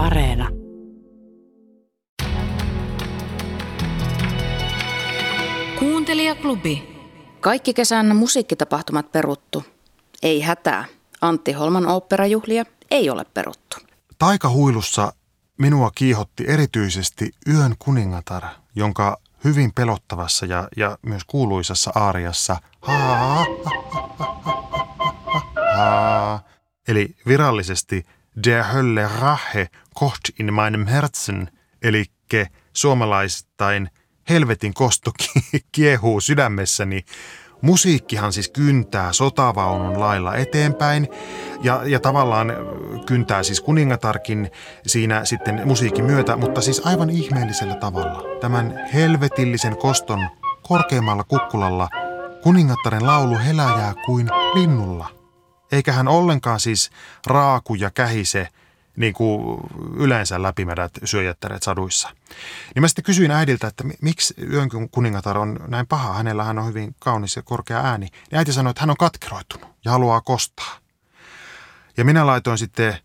Areena. Kuuntelijaklubi. Kaikki kesän musiikkitapahtumat peruttu. Ei hätää. Antti Holman oopperajuhlia ei ole peruttu. Taikahuilussa minua kiihotti erityisesti Yön kuningatar, jonka hyvin pelottavassa ja, ja myös kuuluisassa aariassa haa, haa, eli virallisesti Der Hölle Rache kocht in meinem Herzen, eli suomalaistain helvetin kosto kiehuu sydämessäni, Musiikkihan siis kyntää sotavaunun lailla eteenpäin ja, ja tavallaan kyntää siis kuningatarkin siinä sitten musiikin myötä, mutta siis aivan ihmeellisellä tavalla. Tämän helvetillisen koston korkeammalla kukkulalla kuningattaren laulu heläjää kuin linnulla. Eikä hän ollenkaan siis raaku ja kähise – niin kuin yleensä läpimedät syöjättäreet saduissa. Niin mä sitten kysyin äidiltä, että miksi yön kuningatar on näin paha, hänellä hän on hyvin kaunis ja korkea ääni. Niin äiti sanoi, että hän on katkeroitunut ja haluaa kostaa. Ja minä laitoin sitten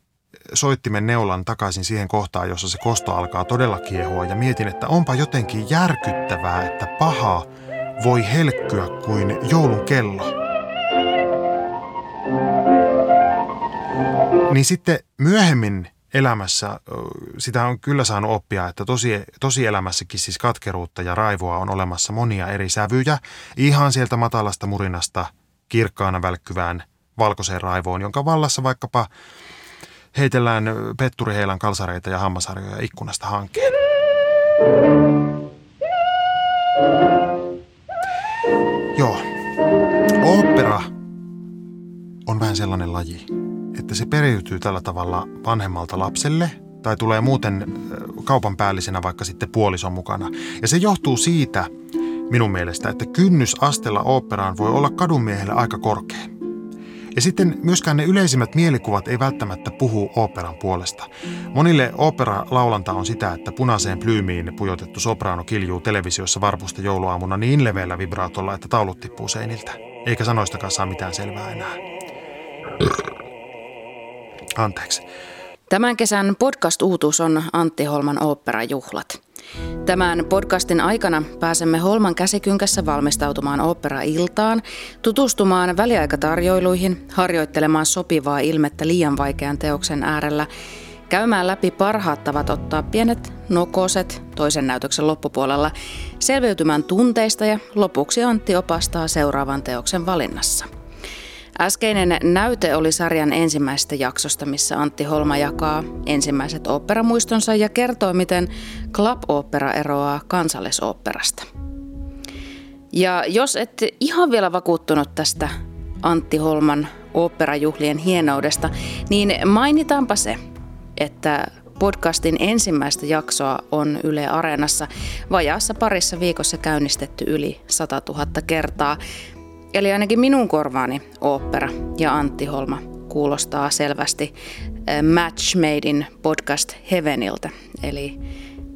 soittimen neulan takaisin siihen kohtaan, jossa se kosto alkaa todella kiehua ja mietin, että onpa jotenkin järkyttävää, että paha voi helkkyä kuin joulun kello. Niin sitten myöhemmin elämässä sitä on kyllä saanut oppia, että tosi, tosi elämässäkin siis katkeruutta ja raivoa on olemassa monia eri sävyjä. Ihan sieltä matalasta murinasta kirkkaana välkkyvään valkoiseen raivoon, jonka vallassa vaikkapa heitellään Petturi Heilan kalsareita ja hammasarjoja ikkunasta hankkeen. Joo. Opera on vähän sellainen laji, että se periytyy tällä tavalla vanhemmalta lapselle tai tulee muuten kaupan päällisenä vaikka sitten puolison mukana. Ja se johtuu siitä minun mielestä, että kynnys astella oopperaan voi olla kadunmiehelle aika korkea. Ja sitten myöskään ne yleisimmät mielikuvat ei välttämättä puhu oopperan puolesta. Monille opera-laulanta on sitä, että punaiseen plyymiin pujotettu sopraano kiljuu televisiossa varpusta jouluaamuna niin leveällä vibraatolla, että taulut tippuu seiniltä. Eikä sanoistakaan saa mitään selvää enää. Anteeksi. Tämän kesän podcast-uutuus on Antti Holman oopperajuhlat. Tämän podcastin aikana pääsemme Holman käsikynkässä valmistautumaan opera-iltaan, tutustumaan väliaikatarjoiluihin, harjoittelemaan sopivaa ilmettä liian vaikean teoksen äärellä, käymään läpi parhaat tavat ottaa pienet nokoset toisen näytöksen loppupuolella, selviytymään tunteista ja lopuksi Antti opastaa seuraavan teoksen valinnassa. Äskeinen näyte oli sarjan ensimmäisestä jaksosta, missä Antti Holma jakaa ensimmäiset oopperamuistonsa ja kertoo, miten club-opera eroaa kansallisoopperasta. Ja jos et ihan vielä vakuuttunut tästä Antti Holman oopperajuhlien hienoudesta, niin mainitaanpa se, että podcastin ensimmäistä jaksoa on Yle Areenassa vajaassa parissa viikossa käynnistetty yli 100 000 kertaa. Eli ainakin minun korvaani opera ja Antti Holma kuulostaa selvästi eh, Match Made in Podcast Heaveniltä, eli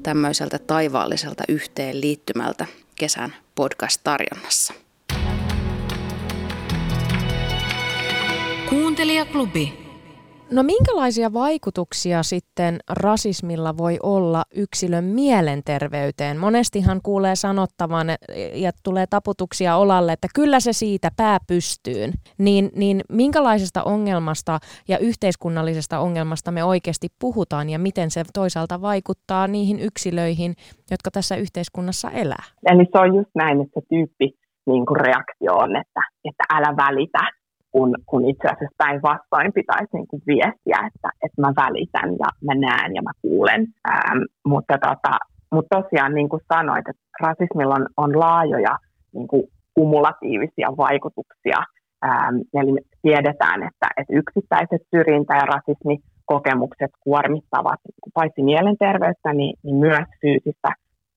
tämmöiseltä taivaalliselta yhteenliittymältä kesän podcast-tarjonnassa. Kuuntelijaklubi. No minkälaisia vaikutuksia sitten rasismilla voi olla yksilön mielenterveyteen? Monestihan kuulee sanottavan ja tulee taputuksia olalle, että kyllä se siitä pää pystyyn. Niin, niin minkälaisesta ongelmasta ja yhteiskunnallisesta ongelmasta me oikeasti puhutaan ja miten se toisaalta vaikuttaa niihin yksilöihin, jotka tässä yhteiskunnassa elää? Eli se on just näin, että tyyppi niin kuin reaktio on, että, että älä välitä kun, kun itse asiassa päinvastoin pitäisi niin kuin viestiä, että, että mä välitän ja mä näen ja mä kuulen. Ähm, mutta, tota, mutta tosiaan niin kuin sanoit, että rasismilla on, on laajoja niin kuin kumulatiivisia vaikutuksia. Ähm, eli me tiedetään, että, että yksittäiset syrjintä- ja rasismikokemukset kuormittavat paitsi mielenterveyttä, niin, niin myös fyysistä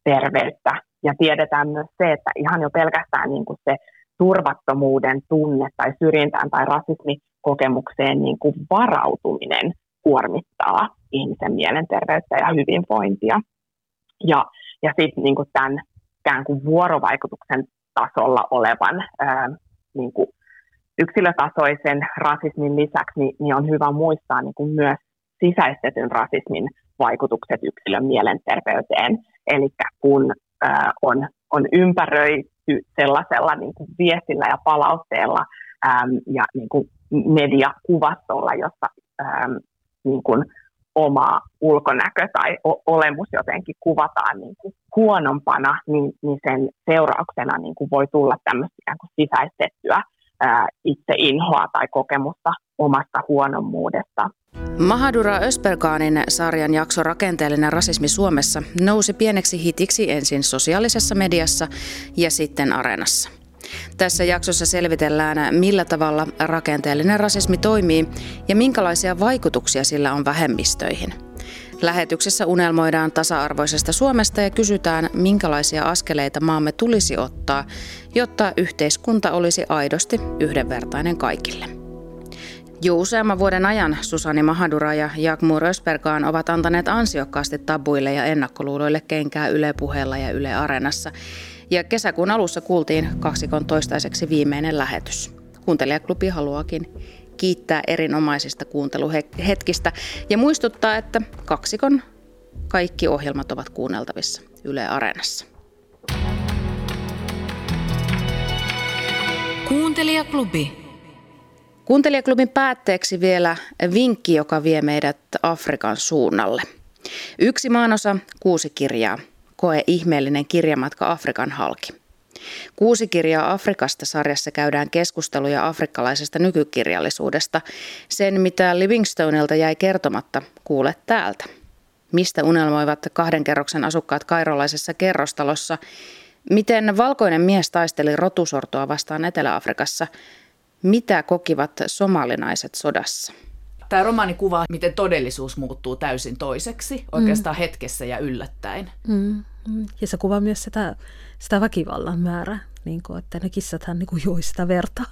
terveyttä. Ja tiedetään myös se, että ihan jo pelkästään niin kuin se turvattomuuden tunne tai syrjintään tai rasismikokemukseen niin kuin varautuminen kuormittaa ihmisen mielenterveyttä ja hyvinvointia. Ja, ja sitten niin tämän ikään kuin vuorovaikutuksen tasolla olevan ää, niin kuin yksilötasoisen rasismin lisäksi niin, niin on hyvä muistaa niin kuin myös sisäistetyn rasismin vaikutukset yksilön mielenterveyteen. Eli kun ää, on, on ympäröity sellaisella niin kuin viestillä ja palautteella ää, ja niin kuin mediakuvastolla, jossa ää, niin kuin oma ulkonäkö tai o- olemus jotenkin kuvataan niin kuin huonompana, niin, niin sen seurauksena niin kuin voi tulla tämmöistä ikään kuin sisäistettyä ää, itse inhoa tai kokemusta omasta huonommuudesta. Mahadura Ösperkaanin sarjan jakso Rakenteellinen rasismi Suomessa nousi pieneksi hitiksi ensin sosiaalisessa mediassa ja sitten areenassa. Tässä jaksossa selvitellään, millä tavalla rakenteellinen rasismi toimii ja minkälaisia vaikutuksia sillä on vähemmistöihin. Lähetyksessä unelmoidaan tasa-arvoisesta Suomesta ja kysytään, minkälaisia askeleita maamme tulisi ottaa, jotta yhteiskunta olisi aidosti yhdenvertainen kaikille. Jo useamman vuoden ajan Susani Mahadura ja Jakmu Rösperkaan ovat antaneet ansiokkaasti tabuille ja ennakkoluuloille kenkää Yle puheella ja Yle Areenassa. Ja kesäkuun alussa kuultiin kaksikon toistaiseksi viimeinen lähetys. Kuuntelijaklubi haluakin kiittää erinomaisista kuunteluhetkistä ja muistuttaa, että kaksikon kaikki ohjelmat ovat kuunneltavissa Yle Areenassa. Kuuntelijaklubi. Kuuntelijaklubin päätteeksi vielä vinkki, joka vie meidät Afrikan suunnalle. Yksi maanosa, kuusi kirjaa. Koe ihmeellinen kirjamatka Afrikan halki. Kuusi kirjaa Afrikasta sarjassa käydään keskusteluja afrikkalaisesta nykykirjallisuudesta. Sen, mitä Livingstonelta jäi kertomatta, kuulet täältä. Mistä unelmoivat kahden kerroksen asukkaat kairolaisessa kerrostalossa? Miten valkoinen mies taisteli rotusortoa vastaan Etelä-Afrikassa? Mitä kokivat somalinaiset sodassa? Tämä romaani kuvaa, miten todellisuus muuttuu täysin toiseksi, oikeastaan mm. hetkessä ja yllättäen. Mm. Ja se kuvaa myös sitä, sitä väkivallan määrää, niin kuin, että ne kissathan niin kuin sitä verta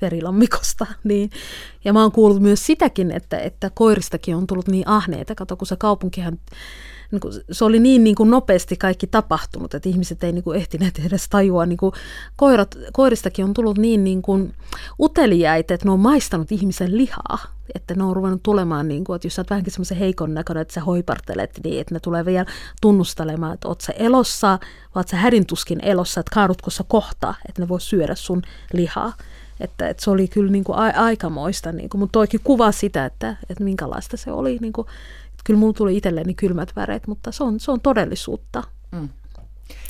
verilammikosta. Niin. Ja mä oon kuullut myös sitäkin, että, että koiristakin on tullut niin ahneita. Kato, kun se kaupunkihan niin kuin, se oli niin, niin kuin nopeasti kaikki tapahtunut, että ihmiset ei niin kuin ehtineet edes tajua. Niin kuin, koirat, koiristakin on tullut niin, niin kuin uteliäitä, että ne on maistanut ihmisen lihaa. Että ne on ruvennut tulemaan, niin kuin, että jos sä oot vähänkin semmoisen heikon näköinen, että sä hoipartelet, niin että ne tulee vielä tunnustelemaan, että oot sä elossa, vai sä hädintuskin elossa, että kaadutko sä kohta, että ne voi syödä sun lihaa. Että, että se oli kyllä niin kuin a- aikamoista, niin kuin, mutta toikin kuvaa sitä, että, että minkälaista se oli. Niin kuin, kyllä mulla tuli itselleni kylmät väreet, mutta se on, se on todellisuutta. Mm.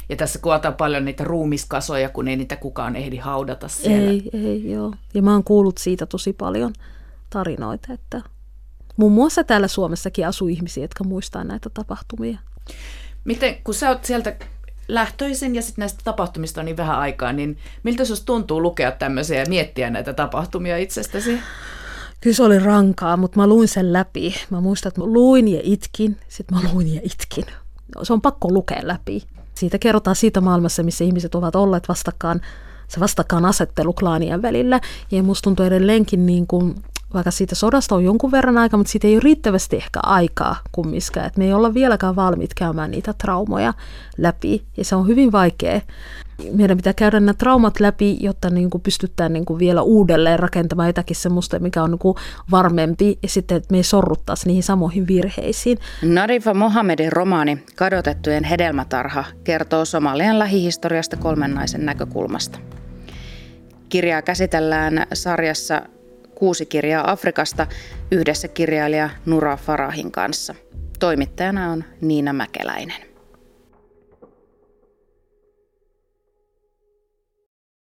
Ja tässä kuvataan paljon niitä ruumiskasoja, kun ei niitä kukaan ehdi haudata siellä. Ei, ei, joo. Ja mä oon kuullut siitä tosi paljon tarinoita, että muun muassa täällä Suomessakin asuu ihmisiä, jotka muistaa näitä tapahtumia. Miten, kun sä oot sieltä lähtöisin ja sitten näistä tapahtumista on niin vähän aikaa, niin miltä sinusta tuntuu lukea tämmöisiä ja miettiä näitä tapahtumia itsestäsi? Kyllä se oli rankaa, mutta mä luin sen läpi. Mä muistan, että mä luin ja itkin, sitten mä luin ja itkin. Se on pakko lukea läpi. Siitä kerrotaan siitä maailmassa, missä ihmiset ovat olleet vastakkaan, se vastakkaan asettelu klaanien välillä. Ja musta tuntuu edelleenkin niin kuin vaikka siitä sodasta on jonkun verran aikaa, mutta siitä ei ole riittävästi ehkä aikaa kummiskaan. Että me ei olla vieläkään valmiit käymään niitä traumoja läpi ja se on hyvin vaikea. Meidän pitää käydä nämä traumat läpi, jotta niin kuin pystytään niin kuin vielä uudelleen rakentamaan jotakin semmoista, mikä on niin kuin varmempi ja sitten, että me ei sorruttaisi niihin samoihin virheisiin. Narifa Mohamedin romaani Kadotettujen hedelmätarha kertoo Somalian lähihistoriasta kolmen naisen näkökulmasta. Kirjaa käsitellään sarjassa kuusi kirjaa Afrikasta yhdessä kirjailija Nura Farahin kanssa. Toimittajana on Niina Mäkeläinen.